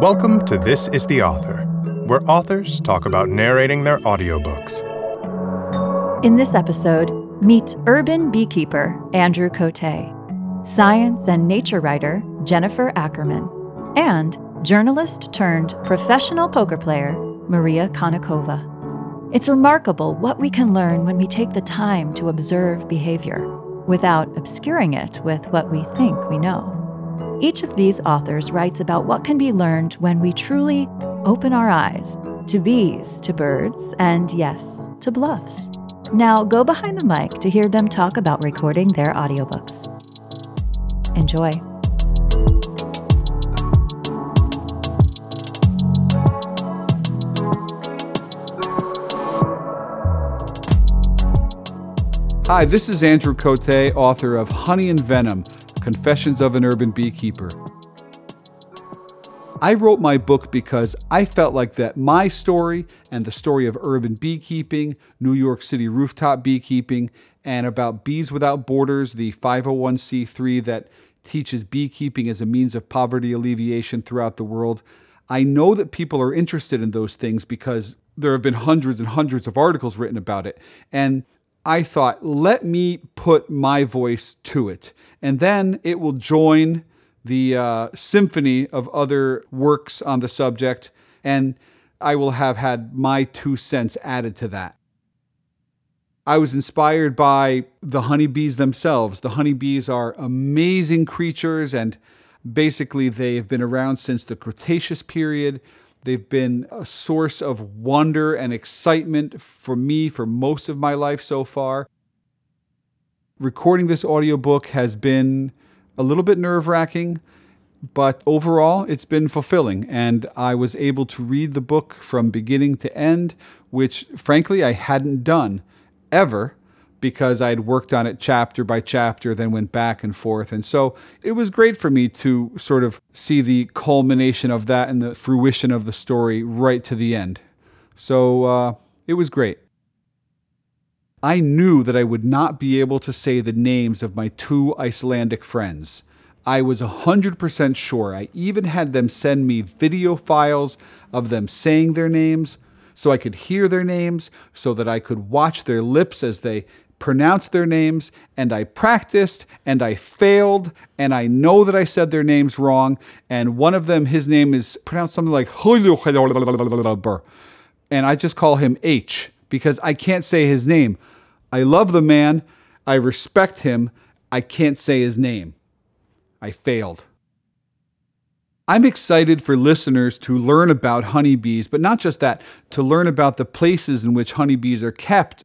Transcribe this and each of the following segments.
Welcome to This is the Author, where authors talk about narrating their audiobooks. In this episode, meet urban beekeeper Andrew Coté, science and nature writer Jennifer Ackerman, and journalist turned professional poker player Maria Konnikova. It's remarkable what we can learn when we take the time to observe behavior without obscuring it with what we think we know. Each of these authors writes about what can be learned when we truly open our eyes to bees, to birds, and yes, to bluffs. Now go behind the mic to hear them talk about recording their audiobooks. Enjoy. Hi, this is Andrew Coté, author of Honey and Venom Confessions of an Urban Beekeeper. I wrote my book because I felt like that my story and the story of urban beekeeping, New York City rooftop beekeeping, and about Bees Without Borders, the 501c3 that teaches beekeeping as a means of poverty alleviation throughout the world. I know that people are interested in those things because there have been hundreds and hundreds of articles written about it. And I thought, let me put my voice to it. And then it will join the uh, symphony of other works on the subject. And I will have had my two cents added to that. I was inspired by the honeybees themselves. The honeybees are amazing creatures, and basically, they have been around since the Cretaceous period. They've been a source of wonder and excitement for me for most of my life so far. Recording this audiobook has been a little bit nerve wracking, but overall it's been fulfilling. And I was able to read the book from beginning to end, which frankly I hadn't done ever because I had worked on it chapter by chapter, then went back and forth. And so it was great for me to sort of see the culmination of that and the fruition of the story right to the end. So uh, it was great. I knew that I would not be able to say the names of my two Icelandic friends. I was 100% sure. I even had them send me video files of them saying their names so I could hear their names, so that I could watch their lips as they pronounced their names and I practiced and I failed and I know that I said their names wrong. And one of them, his name is pronounced something like and I just call him H because I can't say his name. I love the man. I respect him. I can't say his name. I failed. I'm excited for listeners to learn about honeybees, but not just that, to learn about the places in which honeybees are kept.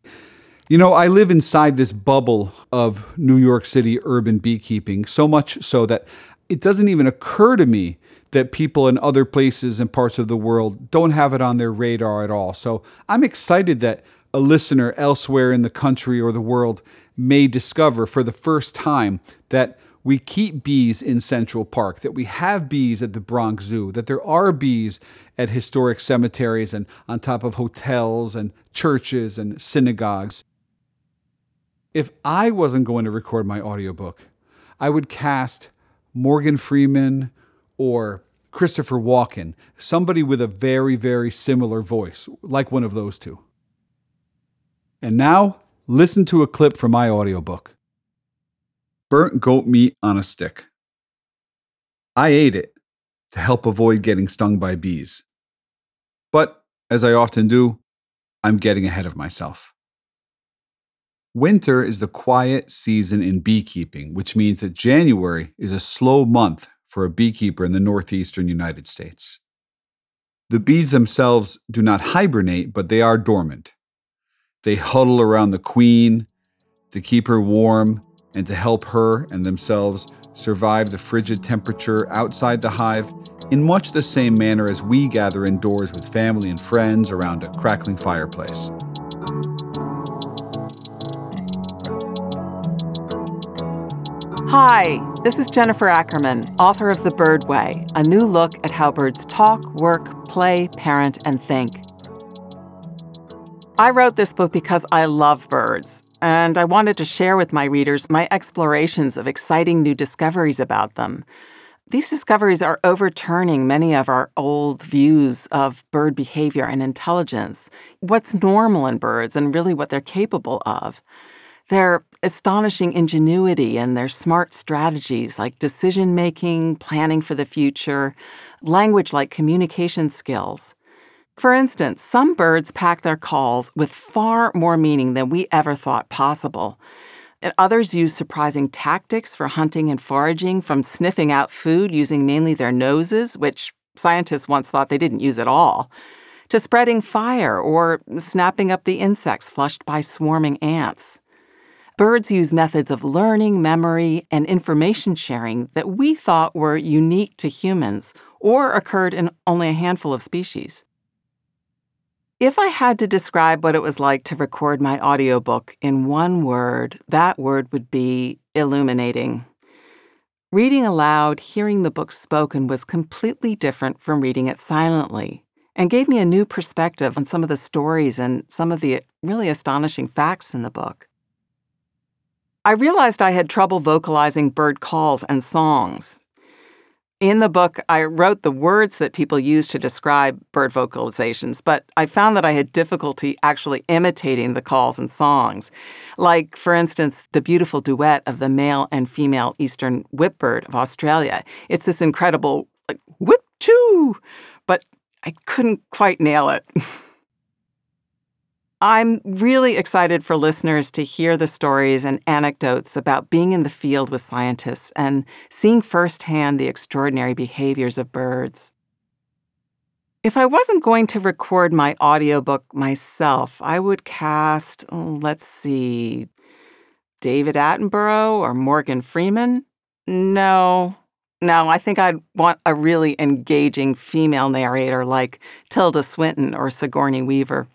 You know, I live inside this bubble of New York City urban beekeeping, so much so that it doesn't even occur to me that people in other places and parts of the world don't have it on their radar at all. So I'm excited that a listener elsewhere in the country or the world may discover for the first time that we keep bees in Central Park, that we have bees at the Bronx Zoo, that there are bees at historic cemeteries and on top of hotels and churches and synagogues if I wasn't going to record my audiobook, I would cast Morgan Freeman or Christopher Walken, somebody with a very, very similar voice, like one of those two. And now, listen to a clip from my audiobook Burnt Goat Meat on a Stick. I ate it to help avoid getting stung by bees. But, as I often do, I'm getting ahead of myself. Winter is the quiet season in beekeeping, which means that January is a slow month for a beekeeper in the northeastern United States. The bees themselves do not hibernate, but they are dormant. They huddle around the queen to keep her warm and to help her and themselves survive the frigid temperature outside the hive in much the same manner as we gather indoors with family and friends around a crackling fireplace. Hi, this is Jennifer Ackerman, author of The Bird Way, a new look at how birds talk, work, play, parent, and think. I wrote this book because I love birds. and I wanted to share with my readers my explorations of exciting new discoveries about them. These discoveries are overturning many of our old views of bird behavior and intelligence, what's normal in birds, and really what they're capable of. Their astonishing ingenuity and their smart strategies like decision making, planning for the future, language like communication skills. For instance, some birds pack their calls with far more meaning than we ever thought possible. And others use surprising tactics for hunting and foraging, from sniffing out food using mainly their noses, which scientists once thought they didn't use at all, to spreading fire or snapping up the insects flushed by swarming ants. Birds use methods of learning, memory, and information sharing that we thought were unique to humans or occurred in only a handful of species. If I had to describe what it was like to record my audiobook in one word, that word would be illuminating. Reading aloud, hearing the book spoken was completely different from reading it silently and gave me a new perspective on some of the stories and some of the really astonishing facts in the book. I realized I had trouble vocalizing bird calls and songs, in the book, I wrote the words that people use to describe bird vocalizations, but I found that I had difficulty actually imitating the calls and songs. Like, for instance, the beautiful duet of the male and female eastern whipbird of Australia. It's this incredible, like, whip choo, but I couldn't quite nail it. I'm really excited for listeners to hear the stories and anecdotes about being in the field with scientists and seeing firsthand the extraordinary behaviors of birds. If I wasn't going to record my audiobook myself, I would cast, oh, let's see, David Attenborough or Morgan Freeman? No. No, I think I'd want a really engaging female narrator like Tilda Swinton or Sigourney Weaver.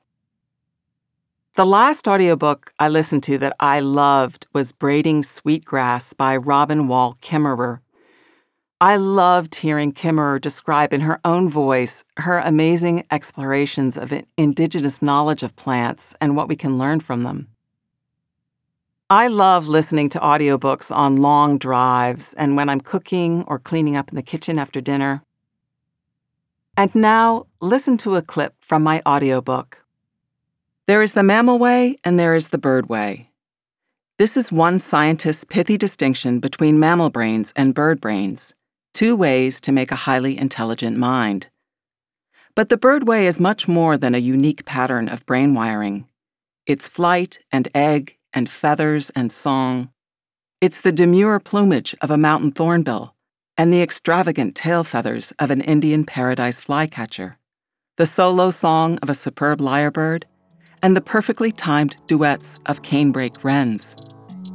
The last audiobook I listened to that I loved was Braiding Sweetgrass by Robin Wall Kimmerer. I loved hearing Kimmerer describe in her own voice her amazing explorations of indigenous knowledge of plants and what we can learn from them. I love listening to audiobooks on long drives and when I'm cooking or cleaning up in the kitchen after dinner. And now, listen to a clip from my audiobook. There is the mammal way and there is the bird way. This is one scientist's pithy distinction between mammal brains and bird brains, two ways to make a highly intelligent mind. But the bird way is much more than a unique pattern of brain wiring. It's flight and egg and feathers and song. It's the demure plumage of a mountain thornbill and the extravagant tail feathers of an Indian paradise flycatcher, the solo song of a superb lyrebird and the perfectly timed duets of canebrake wrens,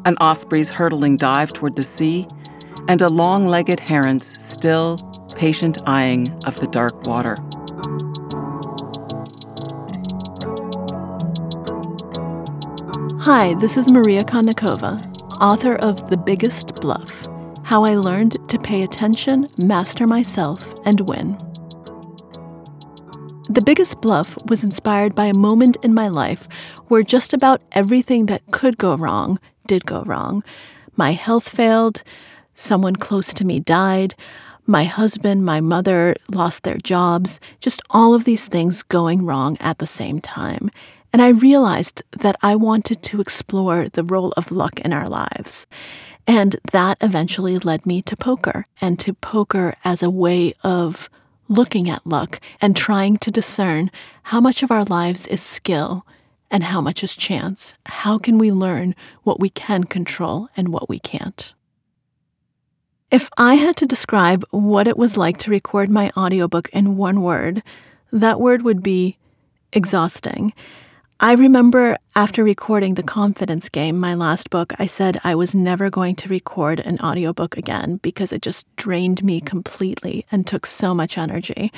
an osprey's hurtling dive toward the sea, and a long legged heron's still, patient eyeing of the dark water. Hi, this is Maria Konnikova, author of The Biggest Bluff How I Learned to Pay Attention, Master Myself, and Win. The Biggest Bluff was inspired by a moment in my life where just about everything that could go wrong did go wrong. My health failed, someone close to me died, my husband, my mother lost their jobs, just all of these things going wrong at the same time. And I realized that I wanted to explore the role of luck in our lives. And that eventually led me to poker and to poker as a way of looking at luck and trying to discern how much of our lives is skill and how much is chance. How can we learn what we can control and what we can't? If I had to describe what it was like to record my audiobook in one word, that word would be exhausting. I remember after recording The Confidence Game, my last book, I said I was never going to record an audiobook again because it just drained me completely and took so much energy.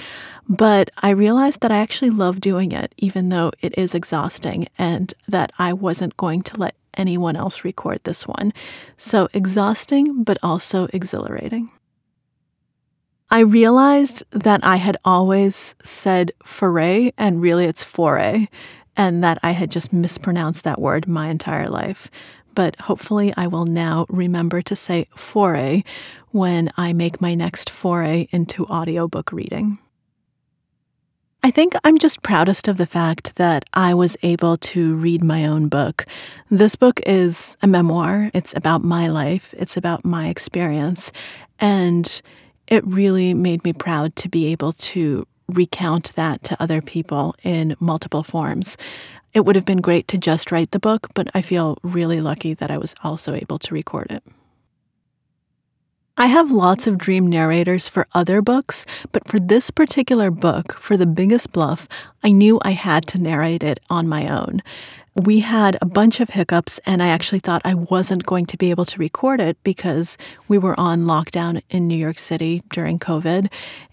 But I realized that I actually love doing it, even though it is exhausting, and that I wasn't going to let anyone else record this one. So exhausting, but also exhilarating. I realized that I had always said foray, and really it's foray. And that I had just mispronounced that word my entire life. But hopefully, I will now remember to say foray when I make my next foray into audiobook reading. I think I'm just proudest of the fact that I was able to read my own book. This book is a memoir, it's about my life, it's about my experience, and it really made me proud to be able to recount that to other people in multiple forms. It would have been great to just write the book, but I feel really lucky that I was also able to record it. I have lots of dream narrators for other books, but for this particular book, for The Biggest Bluff, I knew I had to narrate it on my own. We had a bunch of hiccups, and I actually thought I wasn't going to be able to record it because we were on lockdown in New York City during COVID,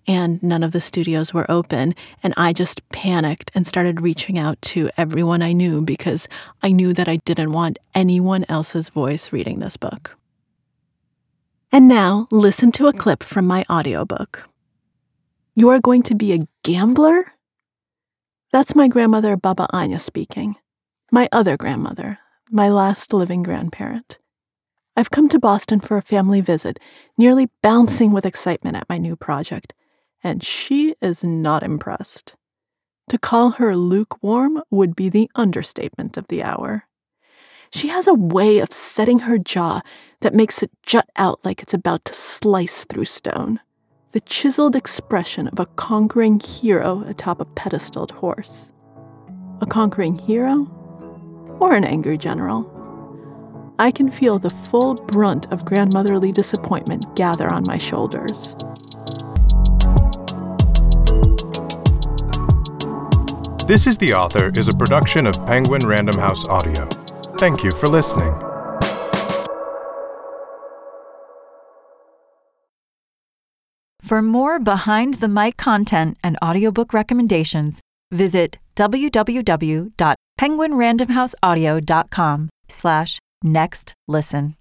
and none of the studios were open. And I just panicked and started reaching out to everyone I knew because I knew that I didn't want anyone else's voice reading this book. And now, listen to a clip from my audiobook. You are going to be a gambler? That's my grandmother, Baba Anya, speaking. My other grandmother, my last living grandparent. I've come to Boston for a family visit, nearly bouncing with excitement at my new project, and she is not impressed. To call her lukewarm would be the understatement of the hour. She has a way of setting her jaw that makes it jut out like it's about to slice through stone. The chiseled expression of a conquering hero atop a pedestaled horse. A conquering hero? Or an angry general? I can feel the full brunt of grandmotherly disappointment gather on my shoulders. This is the Author is a production of Penguin Random House Audio. Thank you for listening. For more behind the mic content and audiobook recommendations, visit www.penguinrandomhouseaudio.com slash next listen.